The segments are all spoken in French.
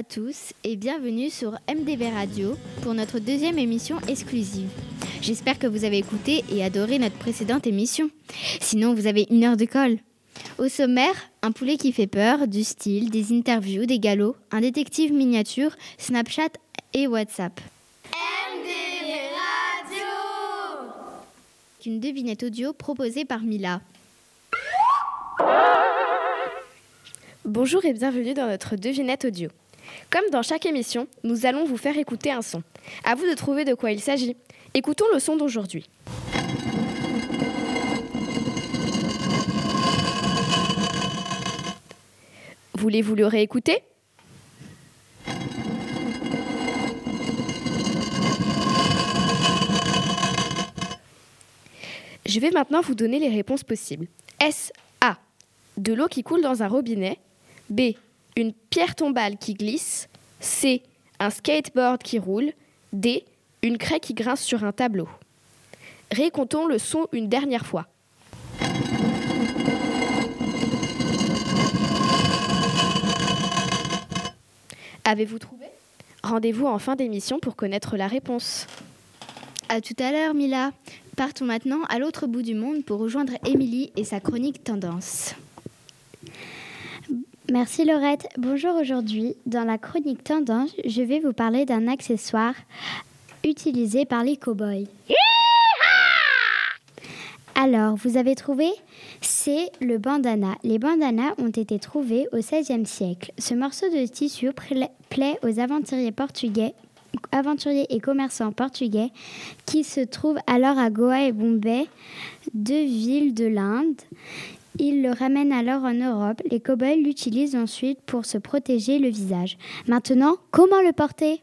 à tous et bienvenue sur MDB Radio pour notre deuxième émission exclusive. J'espère que vous avez écouté et adoré notre précédente émission. Sinon, vous avez une heure de colle. Au sommaire, un poulet qui fait peur, du style, des interviews, des galops, un détective miniature, Snapchat et WhatsApp. MDB Radio Une devinette audio proposée par Mila. Bonjour et bienvenue dans notre devinette audio. Comme dans chaque émission, nous allons vous faire écouter un son. À vous de trouver de quoi il s'agit. Écoutons le son d'aujourd'hui. Voulez-vous le réécouter? Je vais maintenant vous donner les réponses possibles. S. A. De l'eau qui coule dans un robinet. B. Une pierre tombale qui glisse. C. Un skateboard qui roule. D. Une craie qui grince sur un tableau. Récontons le son une dernière fois. Avez-vous trouvé? Rendez-vous en fin d'émission pour connaître la réponse. À tout à l'heure, Mila. Partons maintenant à l'autre bout du monde pour rejoindre Émilie et sa chronique Tendance. Merci Laurette. Bonjour aujourd'hui. Dans la chronique Tendance, je vais vous parler d'un accessoire utilisé par les cow-boys. Alors, vous avez trouvé? C'est le bandana. Les bandanas ont été trouvés au XVIe siècle. Ce morceau de tissu plaît aux aventuriers portugais aventuriers et commerçants portugais qui se trouvent alors à Goa et Bombay, deux villes de l'Inde. Ils le ramènent alors en Europe. Les cow-boys l'utilisent ensuite pour se protéger le visage. Maintenant, comment le porter?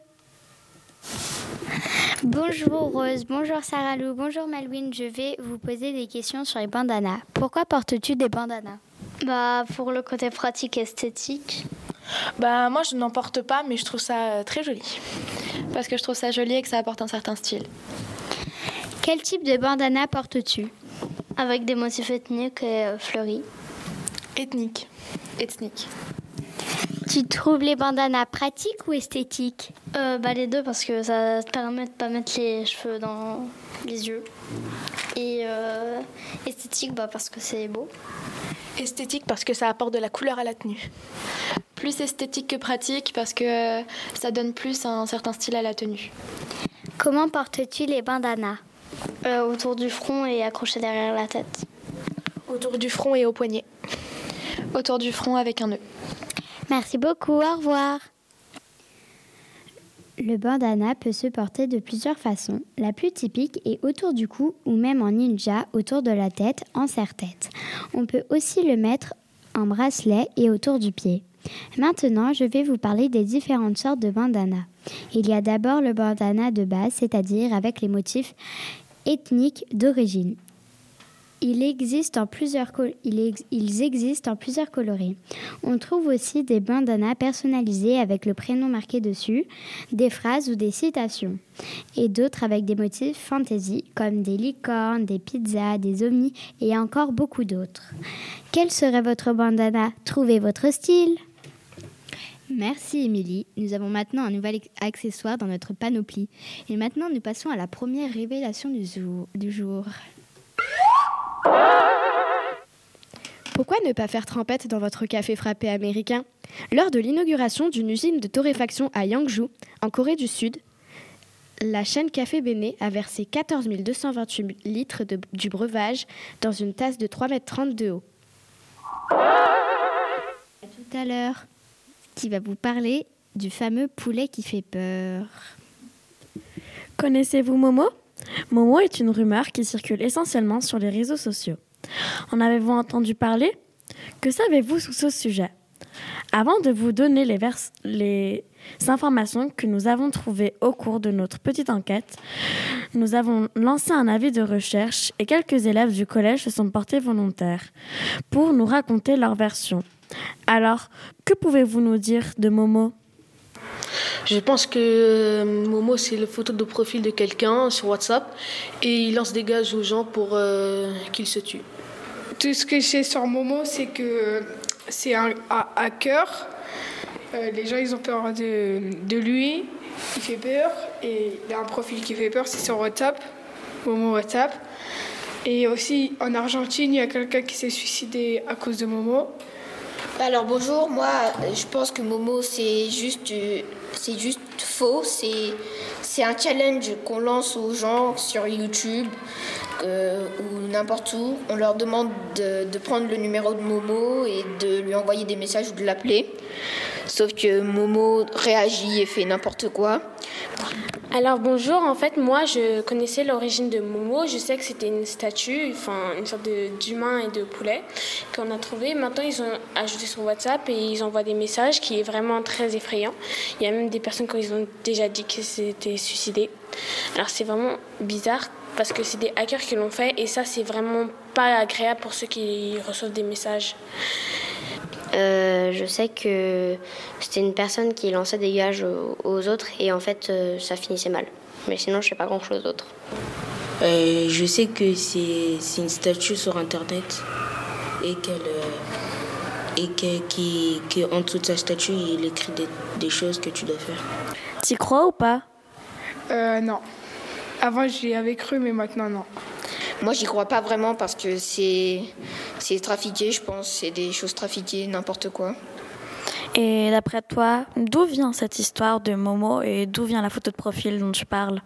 Bonjour Rose, bonjour Sarah Lou, bonjour Melwin. Je vais vous poser des questions sur les bandanas. Pourquoi portes-tu des bandanas? Bah pour le côté pratique et esthétique. Bah moi je n'en porte pas mais je trouve ça euh, très joli. Parce que je trouve ça joli et que ça apporte un certain style. Quel type de bandana portes-tu? Avec des motifs ethniques et euh, fleuris. Ethnique. Ethnique. Tu trouves les bandanas pratiques ou esthétiques? Euh, bah, Les deux parce que ça permet de pas mettre les cheveux dans les yeux. Et euh, esthétique bah, parce que c'est beau. Esthétique parce que ça apporte de la couleur à la tenue. Plus esthétique que pratique parce que ça donne plus un certain style à la tenue. Comment portes-tu les bandanas? Euh, Autour du front et accrochés derrière la tête. Autour du front et au poignet. Autour du front avec un nœud. Merci beaucoup, au revoir. Le bandana peut se porter de plusieurs façons. La plus typique est autour du cou ou même en ninja autour de la tête, en serre-tête. On peut aussi le mettre en bracelet et autour du pied. Maintenant, je vais vous parler des différentes sortes de bandana. Il y a d'abord le bandana de base, c'est-à-dire avec les motifs ethniques d'origine. Il existe en plusieurs ils existent en plusieurs coloris. On trouve aussi des bandanas personnalisés avec le prénom marqué dessus, des phrases ou des citations, et d'autres avec des motifs fantasy comme des licornes, des pizzas, des ovnis et encore beaucoup d'autres. Quel serait votre bandana? Trouvez votre style Merci Émilie. Nous avons maintenant un nouvel accessoire dans notre panoplie. Et maintenant, nous passons à la première révélation du jour. Pourquoi ne pas faire trempette dans votre café frappé américain? Lors de l'inauguration d'une usine de torréfaction à Yangju, en Corée du Sud, la chaîne Café Bene a versé 14 228 litres de, du breuvage dans une tasse de 3,30 m de haut. tout à l'heure, qui va vous parler du fameux poulet qui fait peur. Connaissez-vous Momo? Momo est une rumeur qui circule essentiellement sur les réseaux sociaux. En avez-vous entendu parler? Que savez-vous sur ce sujet? Avant de vous donner les, les, informations que nous avons trouvées au cours de notre petite enquête, nous avons lancé un avis de recherche et quelques élèves du collège se sont portés volontaires pour nous raconter leur version. Alors, que pouvez-vous nous dire de Momo? Je pense que euh, Momo, c'est le photo de profil de quelqu'un sur WhatsApp et il lance des gages aux gens pour euh, qu'ils se tuent. Tout ce que je sais sur Momo, c'est que c'est un, hacker Euh, les gens, ils ont peur de, de lui. Il fait peur. Et il a un profil qui fait peur, c'est sur WhatsApp, Momo WhatsApp. Et aussi, en Argentine, il y a quelqu'un qui s'est suicidé à cause de Momo. Alors bonjour, moi je pense que Momo c'est juste, euh, c'est juste faux. C'est, c'est un challenge qu'on lance aux gens sur YouTube euh, ou n'importe où. On leur demande de, prendre le numéro de Momo et de lui envoyer des messages ou de l'appeler. Sauf que Momo réagit et fait n'importe quoi. Alors bonjour, en fait moi je connaissais l'origine de Momo, je sais que c'était une statue, enfin une sorte d'humain et de poulet qu'on a trouvé. Maintenant ils ont ajouté sur WhatsApp et ils envoient des messages qui est vraiment très effrayant. Il y a même des personnes qui ont déjà dit qu'ils s'étaient suicidés. Alors c'est vraiment bizarre parce que c'est des hackers qui l'ont fait et ça c'est vraiment pas agréable pour ceux qui reçoivent des messages. Euh, je sais que c'était une personne qui lançait des gages aux, autres et en fait euh, ça finissait mal. Mais sinon je sais pas grand chose d'autre. Euh, je sais que c'est une statue sur internet et qu'elle euh, et que, qui, que en dessous de sa statue il écrit des, des choses que tu dois faire. T'y crois ou pas? Euh, non. Avant, j'y avais cru, mais maintenant, non. Moi j'y crois pas vraiment parce que c'est, c'est trafiqué, je pense. C'est des choses trafiquées, n'importe quoi. Et d'après toi, d'où vient cette histoire de Momo et d'où vient la photo de profil dont tu parles?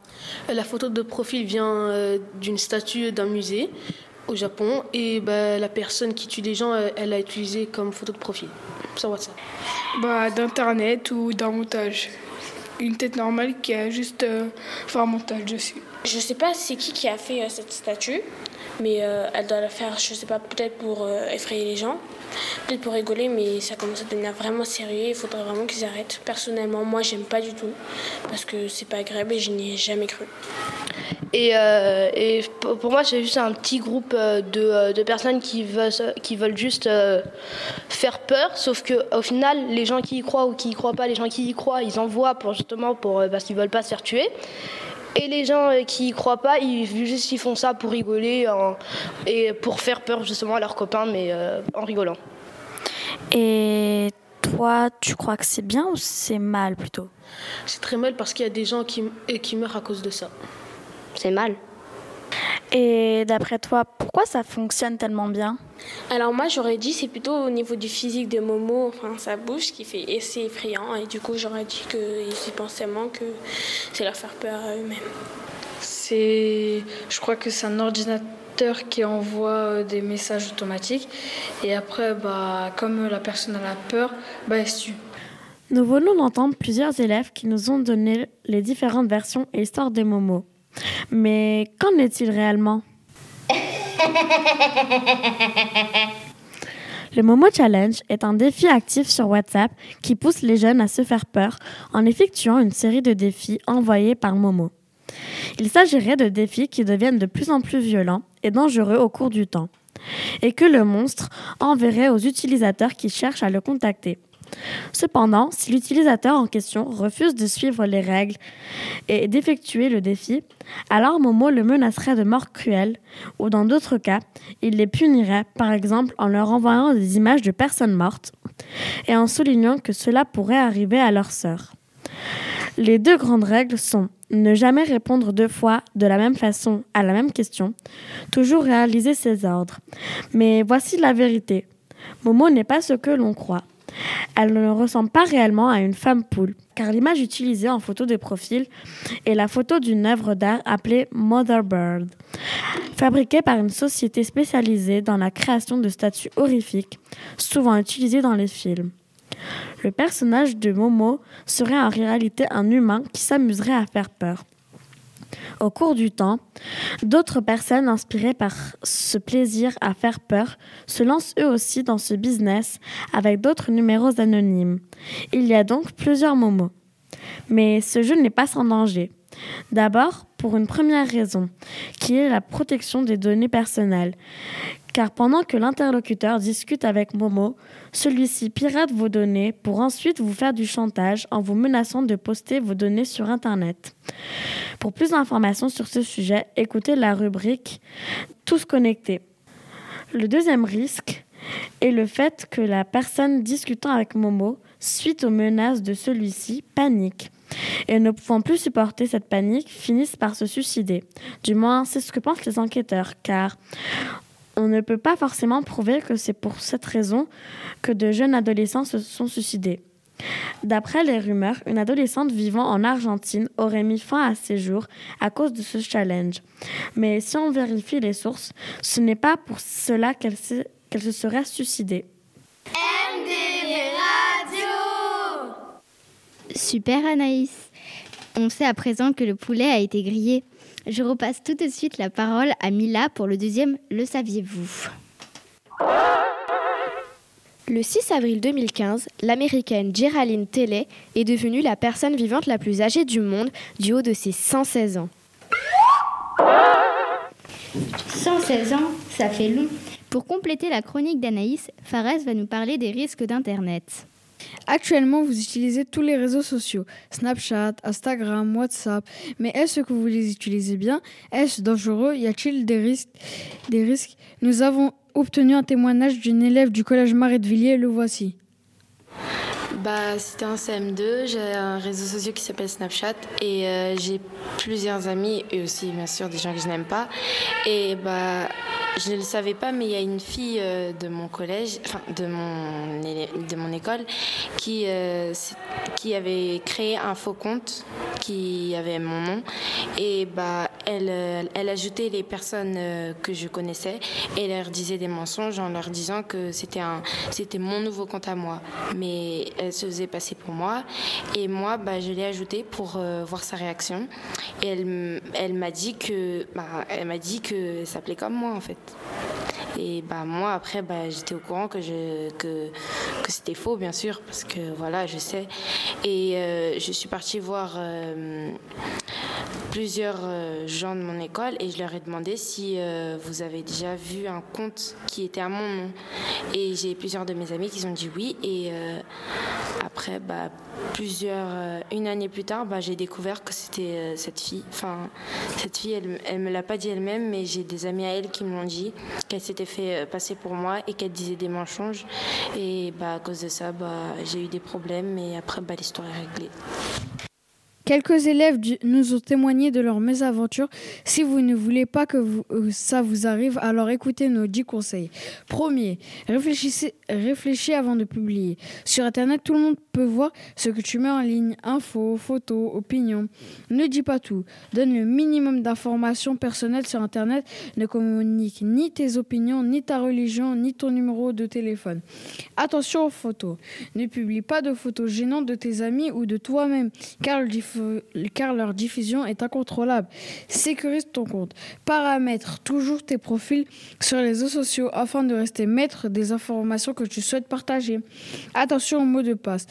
La photo de profil vient euh, d'une statue d'un musée au Japon et bah, la personne qui tue des gens, euh, elle l'a utilisé comme photo de profil sur WhatsApp. Bah, d'internet ou d'un montage. Une tête normale qui a juste euh, fait un montage dessus. Je sais pas c'est qui qui a fait euh, cette statue, mais euh, elle doit la faire, je sais pas, peut-être pour euh, effrayer les gens, peut-être pour rigoler, mais ça commence à devenir vraiment sérieux. Il faudrait vraiment qu'ils arrêtent. Personnellement, moi, j'aime pas du tout parce que c'est pas agréable et je n'y ai jamais cru. Et, euh, pour moi, c'est juste un petit groupe de, personnes qui veulent, juste faire peur, sauf que au final, les gens qui y croient ou qui y croient pas, les gens qui y croient, ils envoient pour justement pour, parce qu'ils veulent pas se faire tuer. Et les gens euh, qui y croient pas, ils juste ils font ça pour rigoler et pour faire peur justement à leurs copains, mais euh, en rigolant. Et toi, tu crois que c'est bien ou c'est mal plutôt? C'est très mal parce qu'il y a des gens qui, et qui meurent à cause de ça. C'est mal. Et d'après toi, pourquoi ça fonctionne tellement bien Alors moi, j'aurais dit c'est plutôt au niveau du physique de Momo, enfin sa bouche qui fait assez effrayant et du coup, j'aurais dit qu'ils y pensent tellement que c'est leur faire peur à eux-mêmes. C'est, je crois que c'est un ordinateur qui envoie euh, des messages automatiques et après, bah, comme la personne a la peur, bah, elle se tue. Nous venons d'entendre plusieurs élèves qui nous ont donné les différentes versions et histoires des Momo. Mais qu'en est-il réellement? Le Momo Challenge est un défi actif sur WhatsApp qui pousse les jeunes à se faire peur en effectuant une série de défis envoyés par Momo. Il s'agirait de défis qui deviennent de plus en plus violents et dangereux au cours du temps, et que le monstre enverrait aux utilisateurs qui cherchent à le contacter. Cependant, si l'utilisateur en question refuse de suivre les règles et d'effectuer le défi, alors Momo le menacerait de mort cruelle ou dans d'autres cas, il les punirait par exemple en leur envoyant des images de personnes mortes et en soulignant que cela pourrait arriver à leur sœur. Les deux grandes règles sont ne jamais répondre deux fois de la même façon à la même question, toujours réaliser ses ordres. Mais voici la vérité. Momo n'est pas ce que l'on croit. Elle ne ressemble pas réellement à une femme poule, car l'image utilisée en photo de profil est la photo d'une œuvre d'art appelée Mother Bird, fabriquée par une société spécialisée dans la création de statues horrifiques, souvent utilisées dans les films. Le personnage de Momo serait en réalité un humain qui s'amuserait à faire peur. Au cours du temps, d'autres personnes inspirées par ce plaisir à faire peur se lancent eux aussi dans ce business avec d'autres numéros anonymes. Il y a donc plusieurs momos. Mais ce jeu n'est pas sans danger. D'abord, pour une première raison, qui est la protection des données personnelles. Car pendant que l'interlocuteur discute avec Momo, celui-ci pirate vos données pour ensuite vous faire du chantage en vous menaçant de poster vos données sur Internet. Pour plus d'informations sur ce sujet, écoutez la rubrique Tous connectés. Le deuxième risque est le fait que la personne discutant avec Momo suite aux menaces de celui-ci, paniquent. Et ne pouvant plus supporter cette panique, finissent par se suicider. Du moins, c'est ce que pensent les enquêteurs, car on ne peut pas forcément prouver que c'est pour cette raison que de jeunes adolescents se sont suicidés. D'après les rumeurs, une adolescente vivant en Argentine aurait mis fin à ses jours à cause de ce challenge. Mais si on vérifie les sources, ce n'est pas pour cela qu'elle se, serait suicidée. Super Anaïs. On sait à présent que le poulet a été grillé. Je repasse tout de suite la parole à Mila pour le deuxième Le saviez-vous? Le 6 avril 2015, l'américaine Geraldine Telley est devenue la personne vivante la plus âgée du monde du haut de ses 116 ans. 116 ans, ça fait long. Pour compléter la chronique d'Anaïs, Fares va nous parler des risques d'Internet. Actuellement, vous utilisez tous les réseaux sociaux, Snapchat, Instagram, WhatsApp, mais est-ce que vous les utilisez bien? Est-ce dangereux? Y a-t-il des risques, des risques? Nous avons obtenu un témoignage d'une élève du collège Marie de Villiers, le voici. Bah, c'était un CM2, j'ai un réseau social qui s'appelle Snapchat et euh, j'ai plusieurs amis et aussi bien sûr des gens que je n'aime pas. Et bah, je ne le savais pas, mais il y a une fille euh, de mon collège, enfin de mon, de mon école, qui, euh, qui avait créé un faux compte qui avait mon nom et bah, elle, elle ajoutait les personnes que je connaissais et leur disait des mensonges en leur disant que c'était un, c'était mon nouveau compte à moi. Mais elle se faisait passer pour moi. Et moi, bah, je l'ai ajouté pour euh, voir sa réaction. Et elle, elle m'a dit que, bah, elle m'a dit que s'appelait comme moi en fait. Et bah moi après bah, j'étais au courant que que, c'était faux bien sûr parce que voilà je sais et euh, je suis partie voir euh, plusieurs euh, gens de mon école et je leur ai demandé si euh, vous avez déjà vu un compte qui était à mon nom. Et j'ai plusieurs de mes amis qui ont dit oui et euh, après bah, plusieurs une année plus tard bah, j'ai découvert que c'était cette fille. Enfin cette fille elle, elle me l'a pas dit elle-même mais j'ai des amis à elle qui me l'ont dit qu'elle s'était fait passer pour moi et qu'elle disait des mensonges. Et bah à cause de ça bah j'ai eu des problèmes et après bah l'histoire est réglée Quelques élèves nous ont témoigné de leur mésaventure. Si vous ne voulez pas que euh, ça vous arrive, alors écoutez nos 10 conseils. Premier, réfléchissez, réfléchis avant de publier. Sur Internet, tout le monde peut voir ce que tu mets en ligne, infos, photos, opinions. Ne dis pas tout. Donne le minimum d'informations personnelles sur Internet. Ne communique ni tes opinions, ni ta religion, ni ton numéro de téléphone. Attention aux photos. Ne publie pas de photos gênantes de tes amis ou de toi-même, car, le car leur diffusion est incontrôlable. Sécurise ton compte. Paramètre toujours tes profils sur les réseaux sociaux afin de rester maître des informations que tu souhaites partager. Attention aux mots de passe.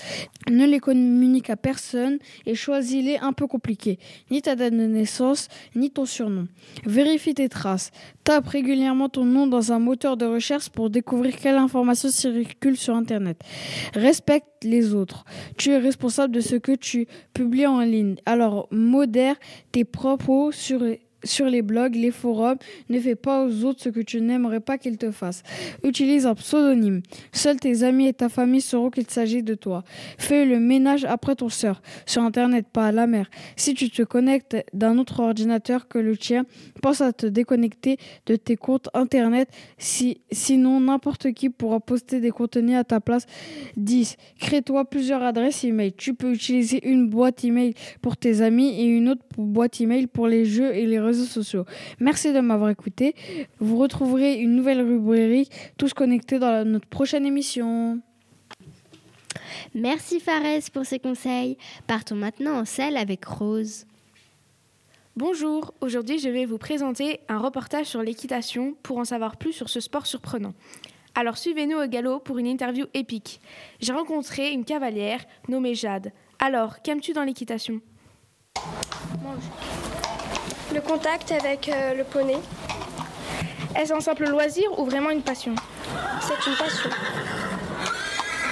Ne les communique à personne et choisis-les un peu compliqués. Ni ta date de naissance, ni ton surnom. Vérifie tes traces. Tape régulièrement ton nom dans un moteur de recherche pour découvrir quelle information circule sur Internet. Respecte les autres. Tu es responsable de ce que tu publies en ligne. Alors, modère tes propos sur sur les blogs, les forums, ne fais pas aux autres ce que tu n'aimerais pas qu'ils te fassent. Utilise un pseudonyme. Seuls tes amis et ta famille sauront qu'il s'agit de toi. Fais le ménage après ton sœur. Sur Internet, pas la mer. Si tu te connectes d'un autre ordinateur que le tien, pense à te déconnecter de tes comptes Internet. Si, sinon, n'importe qui pourra poster des contenus à ta place. 10. Crée-toi plusieurs adresses email. Tu peux utiliser une boîte email pour tes amis et une autre boîte email pour les jeux et les réseaux sociaux. Merci de m'avoir écouté. Vous retrouverez une nouvelle rubrique tous connectés dans la- notre prochaine émission. Merci Fares pour ces conseils. Partons maintenant en selle avec Rose. Bonjour, aujourd'hui je vais vous présenter un reportage sur l'équitation pour en savoir plus sur ce sport surprenant. Alors suivez-nous au galop pour une interview épique. J'ai rencontré une cavalière nommée Jade. Alors, qu'aimes-tu dans l'équitation? Le contact avec euh, le poney. Est-ce un simple loisir ou vraiment une passion? C'est une passion.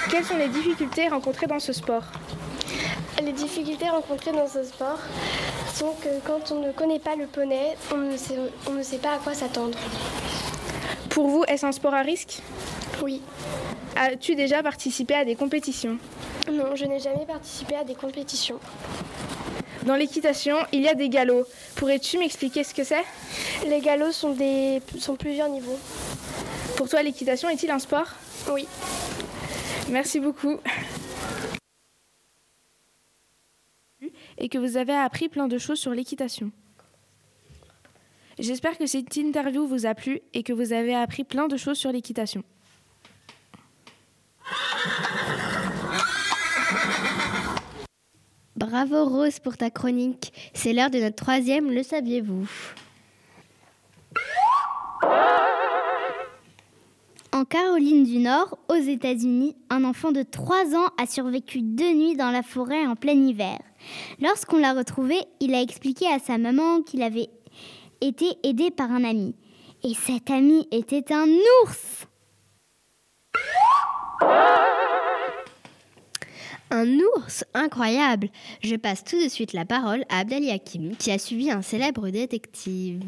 Quelles sont les difficultés rencontrées dans ce sport? Les difficultés rencontrées dans ce sport sont que quand on ne connaît pas le poney, on ne sait, on ne sait pas à quoi s'attendre. Pour vous, est-ce un sport à risque? Oui. As-tu déjà participé à des compétitions? Non, je n'ai jamais participé à des compétitions. Dans l'équitation, il y a des galops. Pourrais-tu m'expliquer ce que c'est? Les galops sont, des... sont plusieurs niveaux. Pour toi, l'équitation est-il un sport? Oui. Merci beaucoup. Et que vous avez appris plein de choses sur l'équitation. J'espère que cette interview vous a plu et que vous avez appris plein de choses sur l'équitation. Bravo Rose pour ta chronique. C'est l'heure de notre troisième, le saviez-vous? En Caroline du Nord, aux États-Unis, un enfant de 3 ans a survécu deux nuits dans la forêt en plein hiver. Lorsqu'on l'a retrouvé, il a expliqué à sa maman qu'il avait été aidé par un ami. Et cet ami était un ours Un ours incroyable Je passe tout de suite la parole à Abdel Hakim, qui a suivi un célèbre détective.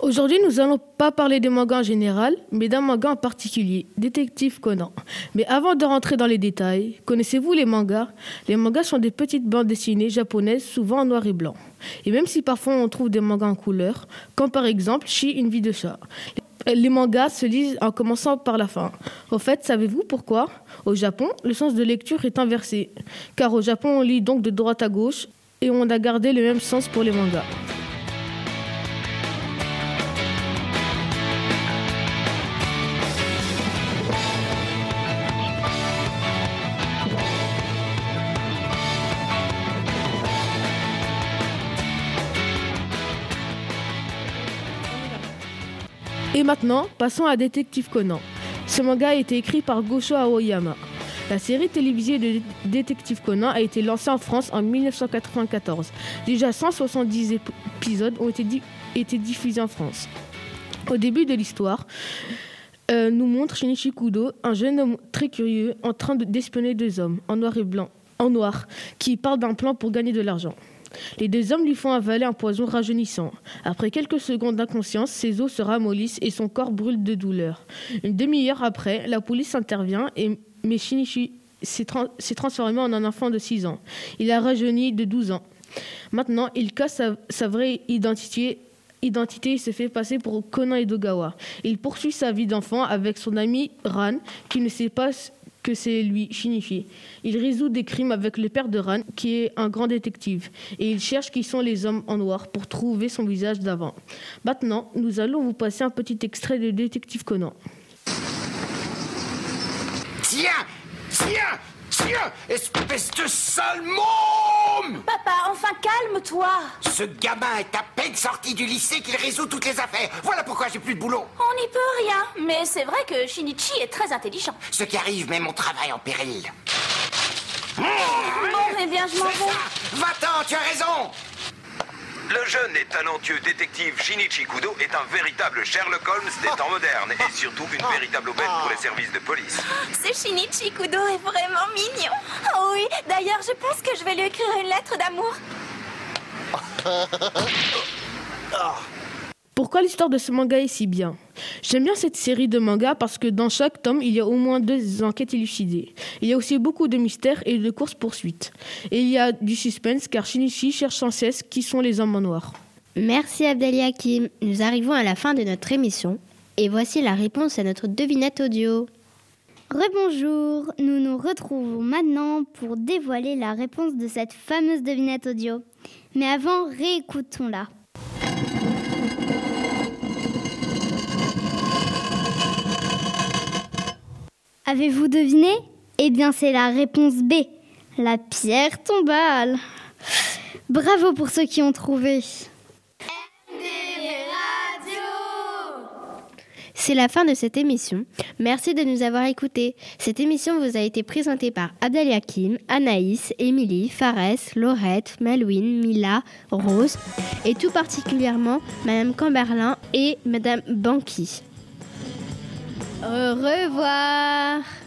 Aujourd'hui, nous n'allons pas parler des mangas en général, mais d'un manga en particulier, Détective Conan. Mais avant de rentrer dans les détails, connaissez-vous les mangas? Les mangas sont des petites bandes dessinées japonaises, souvent en noir et blanc. Et même si parfois on trouve des mangas en couleur, comme par exemple Chi, une vie de chat. Les mangas se lisent en commençant par la fin. Au fait, savez-vous pourquoi? Au Japon, le sens de lecture est inversé. Car au Japon, on lit donc de droite à gauche et on a gardé le même sens pour les mangas. Et maintenant, passons à Détective Conan. Ce manga a été écrit par Gosho Aoyama. La série télévisée de Détective Conan a été lancée en France en 1994. Déjà 170 épisodes ont été, diffusés en France. Au début de l'histoire, euh, nous montre Shinichi Kudo, un jeune homme très curieux, en train d'espionner deux hommes, en noir et blanc, en noir, qui parlent d'un plan pour gagner de l'argent. Les deux hommes lui font avaler un poison rajeunissant. Après quelques secondes d'inconscience, ses os se ramollissent et son corps brûle de douleur. Une demi-heure après, la police intervient et mais s'est transformé en un enfant de 6 ans. Il a rajeuni de 12 ans. Maintenant, il casse sa, sa vraie identité identité, il se fait passer pour Conan Edogawa. Il poursuit sa vie d'enfant avec son ami Ran, qui ne sait pas c'est lui, Shinichi. Il résout des crimes avec le père de Ran, qui est un grand détective, et il cherche qui sont les hommes en noir pour trouver son visage d'avant. Maintenant, nous allons vous passer un petit extrait de Détective Conan. Tiens Tiens Tiens Espèce de sale môme Papa, enfin calme-toi Ce gamin est à peine sorti du lycée qu'il résout toutes les affaires. Voilà pourquoi j'ai plus de boulot. On n'y peut rien, mais c'est vrai que Shinichi est très intelligent. Ce qui arrive met mon travail en péril. Bon, eh bien, je m'en vais. Va-t'en, tu as raison Le jeune et talentueux détective Shinichi Kudo est un véritable Sherlock Holmes des temps modernes et surtout une véritable aubaine pour les services de police. Ce Shinichi Kudo est vraiment mignon. Oh oui, d'ailleurs, je pense que je vais lui écrire une lettre d'amour. Pourquoi l'histoire de ce manga est si bien? J'aime bien cette série de mangas parce que dans chaque tome, il y a au moins deux enquêtes élucidées. Il y a aussi beaucoup de mystères et de courses-poursuites. Et il y a du suspense car Shinichi cherche sans cesse qui sont les hommes en noir. Merci Abdel Hakim. Nous arrivons à la fin de notre émission et voici la réponse à notre devinette audio. Rebonjour, nous nous retrouvons maintenant pour dévoiler la réponse de cette fameuse devinette audio. Mais avant, réécoutons-la. Avez-vous deviné? Eh bien, c'est la réponse B, la pierre tombale. Bravo pour ceux qui ont trouvé. C'est la fin de cette émission. Merci de nous avoir écoutés. Cette émission vous a été présentée par Abdel Hakim, Anaïs, Émilie, Fares, Laurette, Malouine, Mila, Rose et tout particulièrement Madame Camberlin et Madame Banqui. Au revoir